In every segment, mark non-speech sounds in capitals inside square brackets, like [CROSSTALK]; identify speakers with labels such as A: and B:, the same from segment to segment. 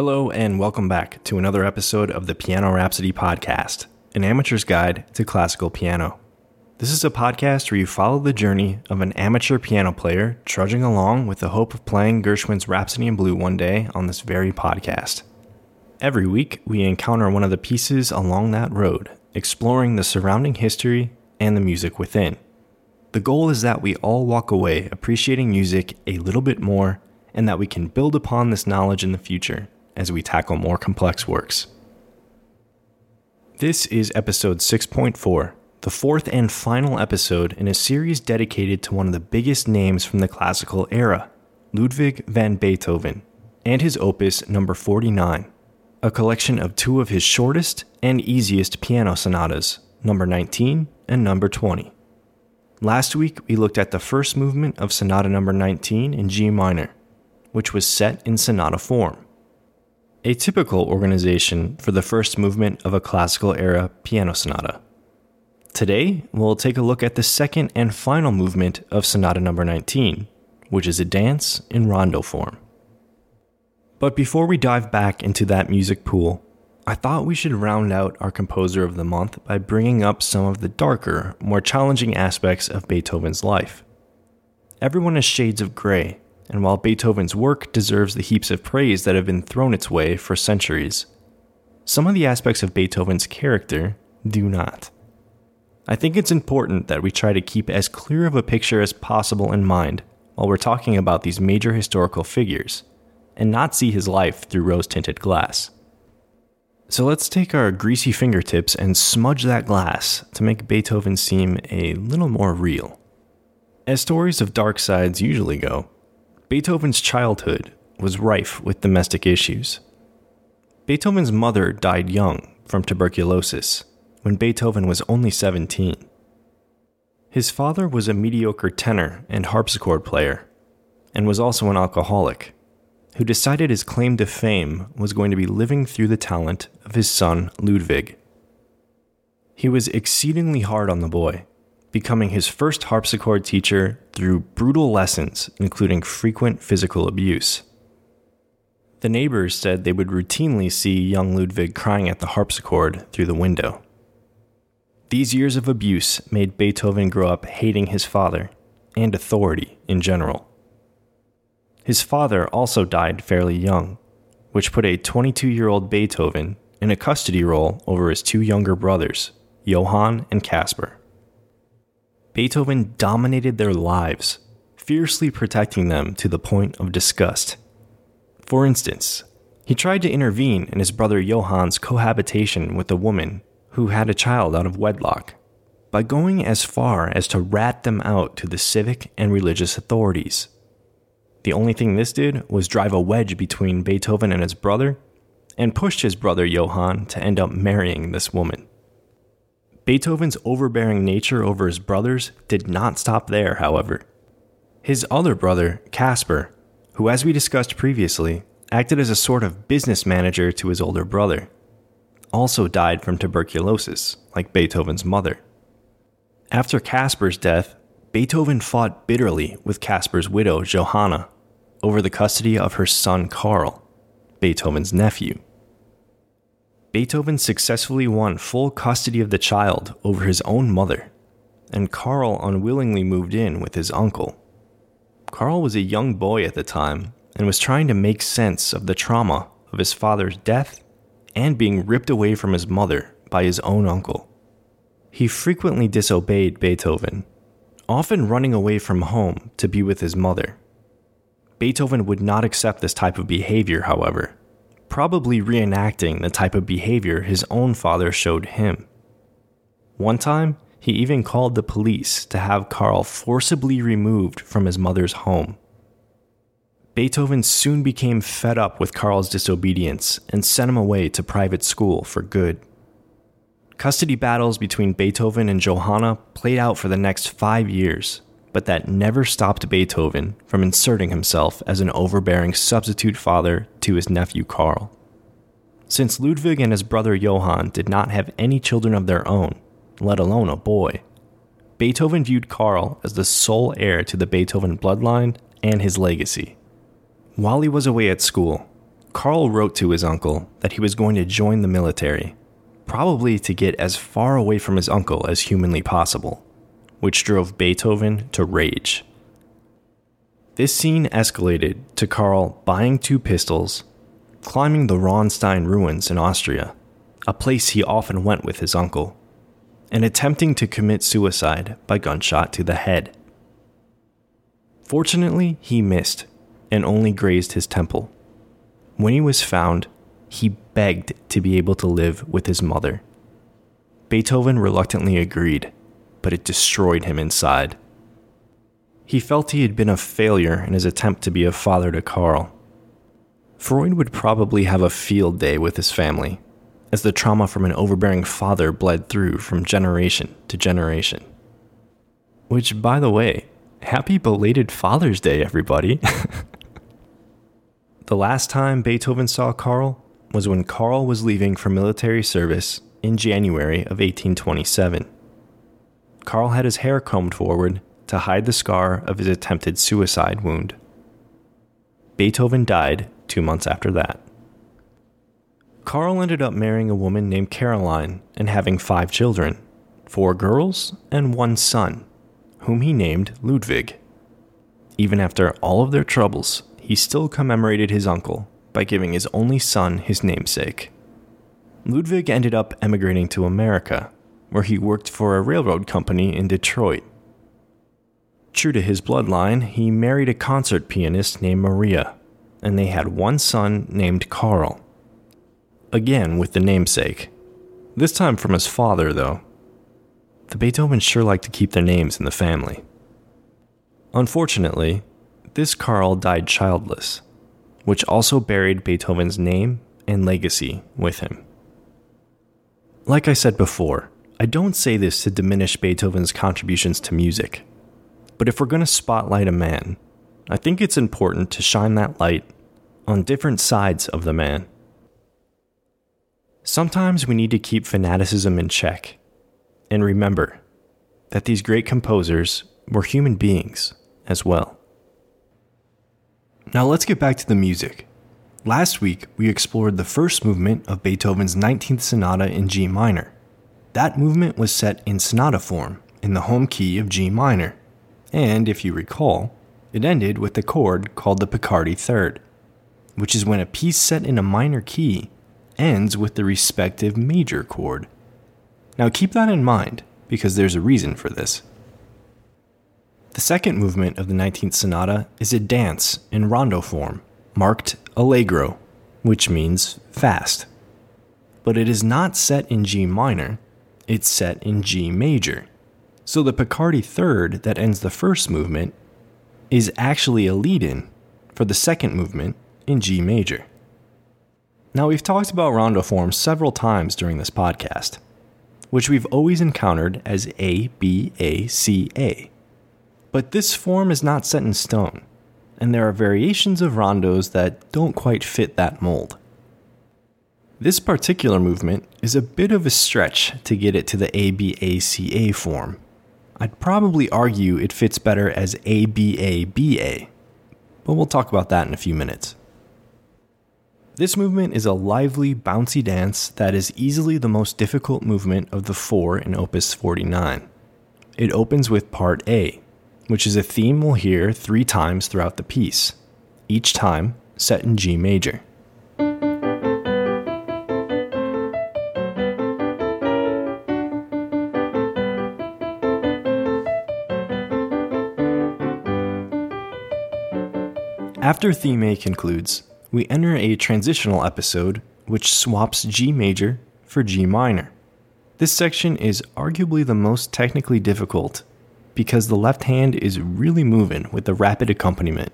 A: Hello, and welcome back to another episode of the Piano Rhapsody Podcast, an amateur's guide to classical piano. This is a podcast where you follow the journey of an amateur piano player trudging along with the hope of playing Gershwin's Rhapsody in Blue one day on this very podcast. Every week, we encounter one of the pieces along that road, exploring the surrounding history and the music within. The goal is that we all walk away appreciating music a little bit more and that we can build upon this knowledge in the future as we tackle more complex works. This is episode 6.4, the fourth and final episode in a series dedicated to one of the biggest names from the classical era, Ludwig van Beethoven, and his opus number 49, a collection of two of his shortest and easiest piano sonatas, number 19 and number 20. Last week, we looked at the first movement of Sonata number 19 in G minor, which was set in sonata form a typical organization for the first movement of a classical era piano sonata. Today, we'll take a look at the second and final movement of Sonata number 19, which is a dance in rondo form. But before we dive back into that music pool, I thought we should round out our composer of the month by bringing up some of the darker, more challenging aspects of Beethoven's life. Everyone has shades of gray, and while Beethoven's work deserves the heaps of praise that have been thrown its way for centuries, some of the aspects of Beethoven's character do not. I think it's important that we try to keep as clear of a picture as possible in mind while we're talking about these major historical figures, and not see his life through rose tinted glass. So let's take our greasy fingertips and smudge that glass to make Beethoven seem a little more real. As stories of dark sides usually go, Beethoven's childhood was rife with domestic issues. Beethoven's mother died young from tuberculosis when Beethoven was only 17. His father was a mediocre tenor and harpsichord player, and was also an alcoholic, who decided his claim to fame was going to be living through the talent of his son Ludwig. He was exceedingly hard on the boy, becoming his first harpsichord teacher through brutal lessons, including frequent physical abuse. The neighbors said they would routinely see young Ludwig crying at the harpsichord through the window. These years of abuse made Beethoven grow up hating his father and authority in general. His father also died fairly young, which put a 22 year old Beethoven in a custody role over his two younger brothers, Johann and Caspar. Beethoven dominated their lives, fiercely protecting them to the point of disgust. For instance, he tried to intervene in his brother Johann's cohabitation with a woman who had a child out of wedlock by going as far as to rat them out to the civic and religious authorities. The only thing this did was drive a wedge between Beethoven and his brother and pushed his brother Johann to end up marrying this woman. Beethoven's overbearing nature over his brothers did not stop there, however. His other brother, Caspar, who, as we discussed previously, acted as a sort of business manager to his older brother, also died from tuberculosis, like Beethoven's mother. After Caspar's death, Beethoven fought bitterly with Caspar's widow, Johanna, over the custody of her son Karl, Beethoven's nephew. Beethoven successfully won full custody of the child over his own mother, and Karl unwillingly moved in with his uncle. Karl was a young boy at the time and was trying to make sense of the trauma of his father's death and being ripped away from his mother by his own uncle. He frequently disobeyed Beethoven, often running away from home to be with his mother. Beethoven would not accept this type of behavior, however, probably reenacting the type of behavior his own father showed him. One time, he even called the police to have Carl forcibly removed from his mother's home. Beethoven soon became fed up with Carl's disobedience and sent him away to private school for good. Custody battles between Beethoven and Johanna played out for the next five years, but that never stopped Beethoven from inserting himself as an overbearing substitute father to his nephew Karl. Since Ludwig and his brother Johann did not have any children of their own, let alone a boy, Beethoven viewed Karl as the sole heir to the Beethoven bloodline and his legacy. While he was away at school, Karl wrote to his uncle that he was going to join the military, probably to get as far away from his uncle as humanly possible, which drove Beethoven to rage. This scene escalated to Karl buying two pistols, climbing the Rauhenstein ruins in Austria, a place he often went with his uncle, and attempting to commit suicide by gunshot to the head. Fortunately, he missed and only grazed his temple. When he was found, he begged to be able to live with his mother. Beethoven reluctantly agreed, but it destroyed him inside. He felt he had been a failure in his attempt to be a father to Carl. Freud would probably have a field day with his family, as the trauma from an overbearing father bled through from generation to generation. Which, by the way, happy belated Father's Day, everybody. [LAUGHS] The last time Beethoven saw Carl was when Carl was leaving for military service in January of 1827. Carl had his hair combed forward to hide the scar of his attempted suicide wound. Beethoven died two months after that. Carl ended up marrying a woman named Caroline and having five children four girls and one son, whom he named Ludwig. Even after all of their troubles, he still commemorated his uncle by giving his only son his namesake. Ludwig ended up emigrating to America, where he worked for a railroad company in Detroit. True to his bloodline, he married a concert pianist named Maria, and they had one son named Carl. Again with the namesake. This time from his father, though. The Beethovens sure like to keep their names in the family. Unfortunately, this Carl died childless, which also buried Beethoven's name and legacy with him. Like I said before, I don't say this to diminish Beethoven's contributions to music, but if we're going to spotlight a man, I think it's important to shine that light on different sides of the man. Sometimes we need to keep fanaticism in check and remember that these great composers were human beings as well. Now let's get back to the music. Last week, we explored the first movement of Beethoven's 19th Sonata in G minor. That movement was set in sonata form, in the home key of G minor, and if you recall, it ended with a chord called the Picardy third, which is when a piece set in a minor key ends with the respective major chord. Now keep that in mind, because there's a reason for this. The second movement of the 19th sonata is a dance in rondo form, marked allegro, which means fast. But it is not set in G minor, it's set in G major. So the Picardy third that ends the first movement is actually a lead in for the second movement in G major. Now, we've talked about rondo form several times during this podcast, which we've always encountered as A, B, A, C, A. But this form is not set in stone, and there are variations of rondos that don't quite fit that mold. This particular movement is a bit of a stretch to get it to the ABACA form. I'd probably argue it fits better as ABABA, but we'll talk about that in a few minutes. This movement is a lively, bouncy dance that is easily the most difficult movement of the four in Opus 49. It opens with Part A, which is a theme we'll hear three times throughout the piece, each time set in G major. After theme A concludes, we enter a transitional episode which swaps G major for G minor. This section is arguably the most technically difficult because the left hand is really moving with the rapid accompaniment.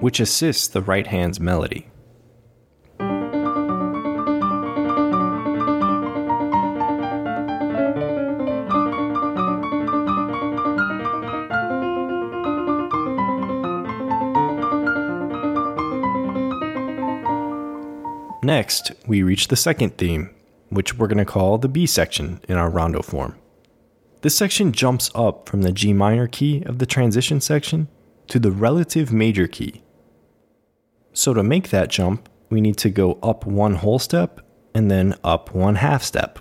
A: Which assists the right hand's melody. Next, we reach the second theme, which we're going to call the B section in our rondo form. This section jumps up from the G minor key of the transition section to the relative major key. So to make that jump, we need to go up one whole step and then up one half step.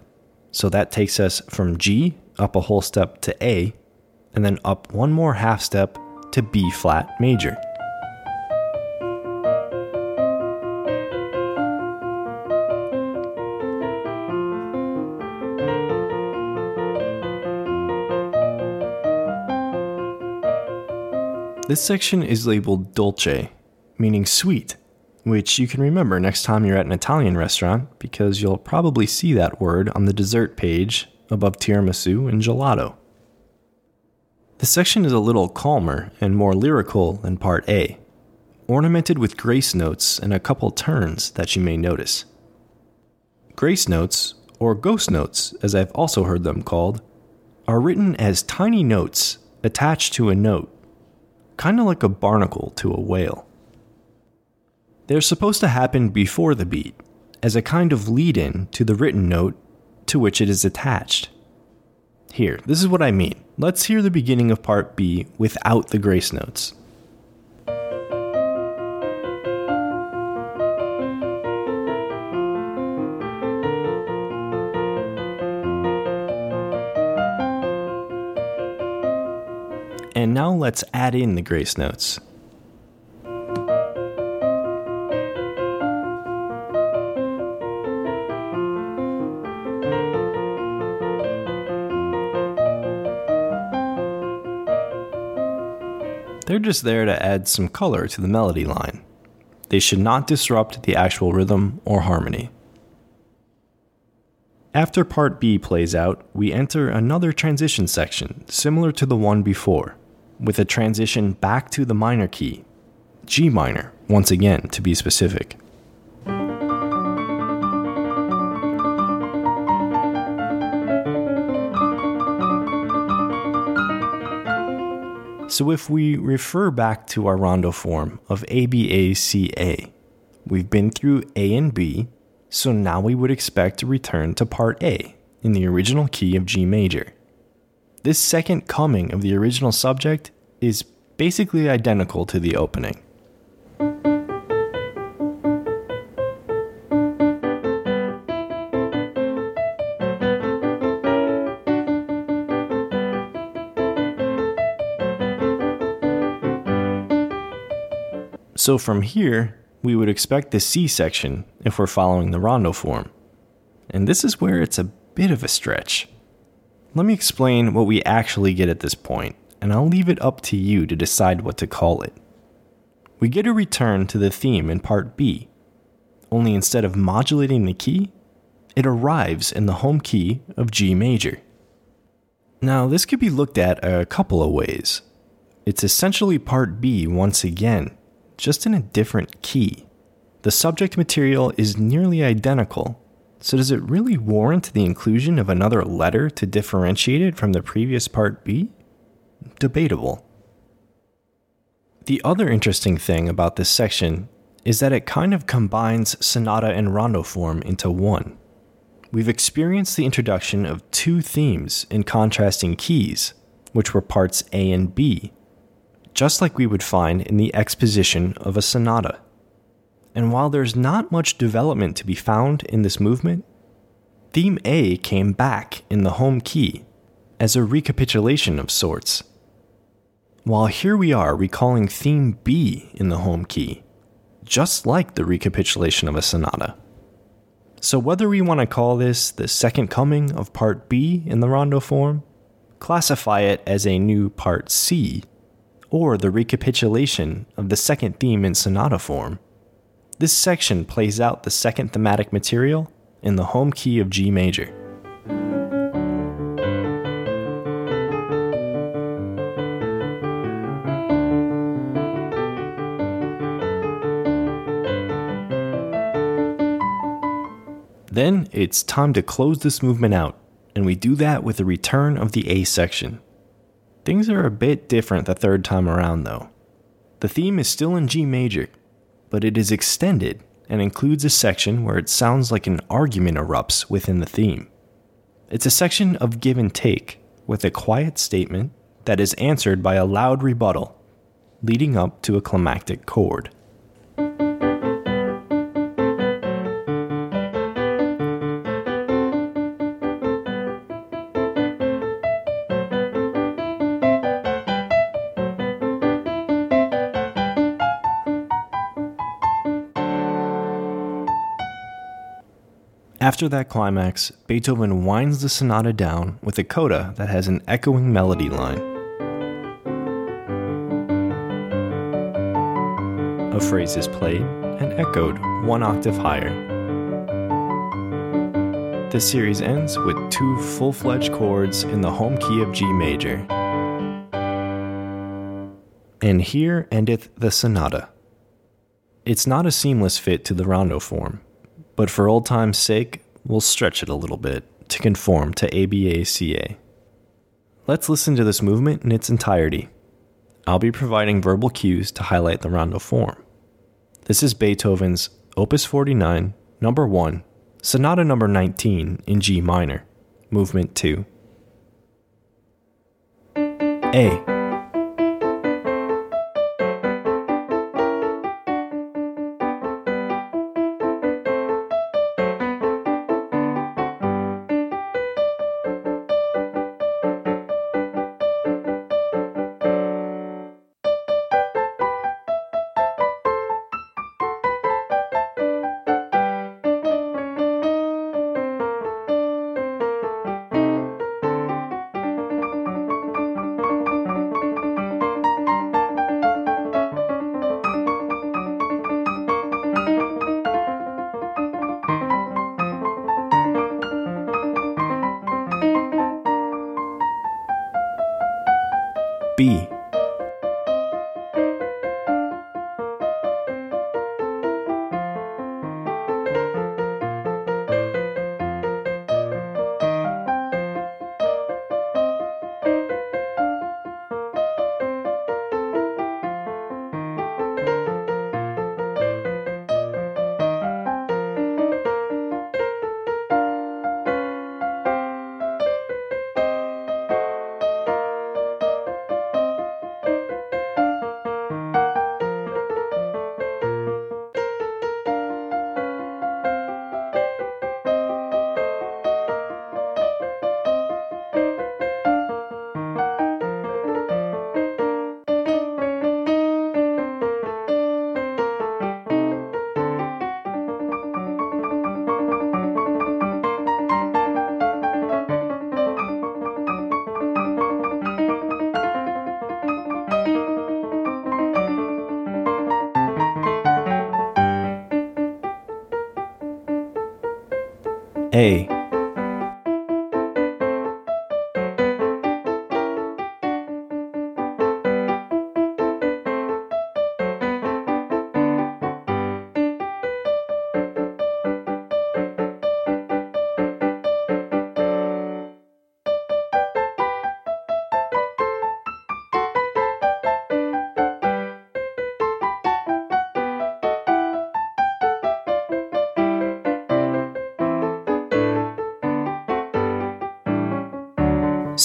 A: So that takes us from G up a whole step to A, and then up one more half step to B flat major. This section is labeled dolce, meaning sweet, which you can remember next time you're at an Italian restaurant because you'll probably see that word on the dessert page above tiramisu and gelato. The section is a little calmer and more lyrical than part A, ornamented with grace notes and a couple turns that you may notice. Grace notes, or ghost notes as I've also heard them called, are written as tiny notes attached to a note kind of like a barnacle to a whale. They're supposed to happen before the beat, as a kind of lead in to the written note to which it is attached. Here, this is what I mean. Let's hear the beginning of part B without the grace notes. And now let's add in the grace notes. They're just there to add some color to the melody line. They should not disrupt the actual rhythm or harmony. After part B plays out, we enter another transition section similar to the one before with a transition back to the minor key, G minor, once again to be specific. So if we refer back to our rondo form of ABACA, we've been through A and B, so now we would expect to return to part A in the original key of G major. This second coming of the original subject is basically identical to the opening. So from here, we would expect the C section if we're following the rondo form. And this is where it's a bit of a stretch. Let me explain what we actually get at this point, and I'll leave it up to you to decide what to call it. We get a return to the theme in part B, only instead of modulating the key, it arrives in the home key of G major. Now, this could be looked at a couple of ways. It's essentially part B once again, just in a different key. The subject material is nearly identical, so, does it really warrant the inclusion of another letter to differentiate it from the previous Part B? Debatable. The other interesting thing about this section is that it kind of combines sonata and rondo form into one. We've experienced the introduction of two themes in contrasting keys, which were parts A and B, just like we would find in the exposition of a sonata. And while there's not much development to be found in this movement, Theme A came back in the home key as a recapitulation of sorts. While here we are recalling Theme B in the home key, just like the recapitulation of a sonata. So, whether we want to call this the second coming of Part B in the rondo form, classify it as a new Part C, or the recapitulation of the second theme in sonata form, this section plays out the second thematic material in the home key of G major. Then it's time to close this movement out, and we do that with the return of the A section. Things are a bit different the third time around, though. The theme is still in G major, but it is extended and includes a section where it sounds like an argument erupts within the theme. It's a section of give and take, with a quiet statement that is answered by a loud rebuttal, leading up to a climactic chord. After that climax, Beethoven winds the sonata down with a coda that has an echoing melody line. A phrase is played and echoed one octave higher. The series ends with two full fledged chords in the home key of G major. And here endeth the sonata. It's not a seamless fit to the rondo form but for old time's sake, we'll stretch it a little bit to conform to ABACA. Let's listen to this movement in its entirety. I'll be providing verbal cues to highlight the rondo form. This is Beethoven's Opus 49, number 1, Sonata number 19 in G minor, movement 2. A. A.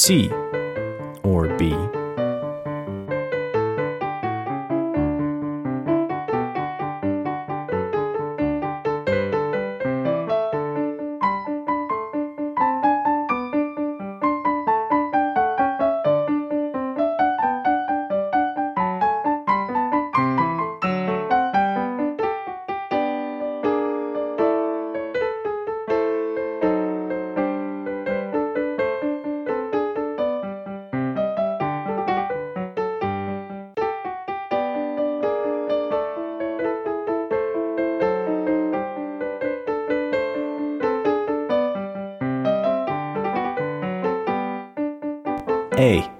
A: C A.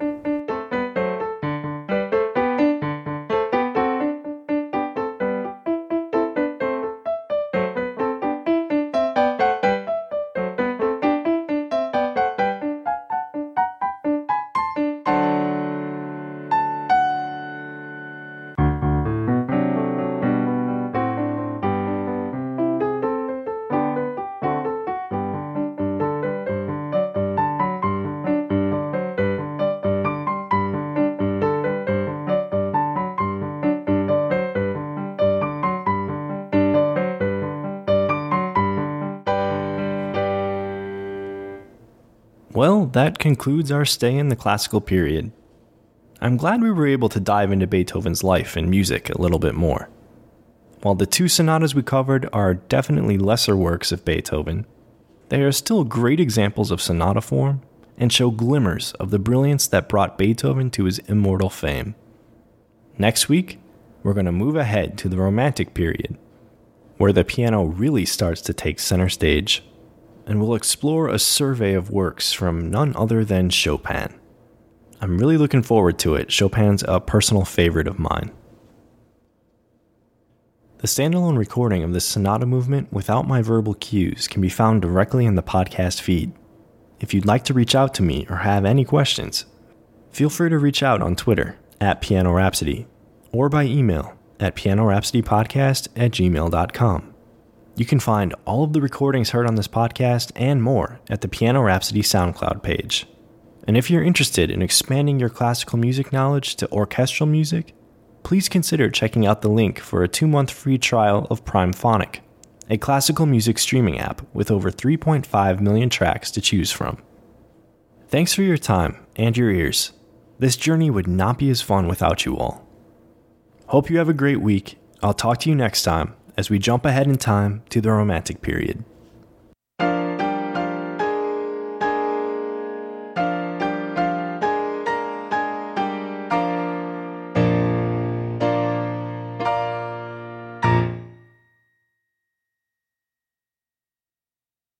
A: that concludes our stay in the classical period. I'm glad we were able to dive into Beethoven's life and music a little bit more. While the two sonatas we covered are definitely lesser works of Beethoven, they are still great examples of sonata form and show glimmers of the brilliance that brought Beethoven to his immortal fame. Next week, we're going to move ahead to the Romantic period, where the piano really starts to take center stage, and we'll explore a survey of works from none other than Chopin. I'm really looking forward to it. Chopin's a personal favorite of mine. The standalone recording of this sonata movement without my verbal cues can be found directly in the podcast feed. If you'd like to reach out to me or have any questions, feel free to reach out on Twitter at Piano Rhapsody or by email at pianorhapsodypodcast at gmail.com. You can find all of the recordings heard on this podcast and more at the Piano Rhapsody SoundCloud page. And if you're interested in expanding your classical music knowledge to orchestral music, please consider checking out the link for a two month free trial of Primephonic a classical music streaming app with over 3.5 million tracks to choose from. Thanks for your time and your ears. This journey would not be as fun without you all. Hope you have a great week. I'll talk to you next time as we jump ahead in time to the Romantic period.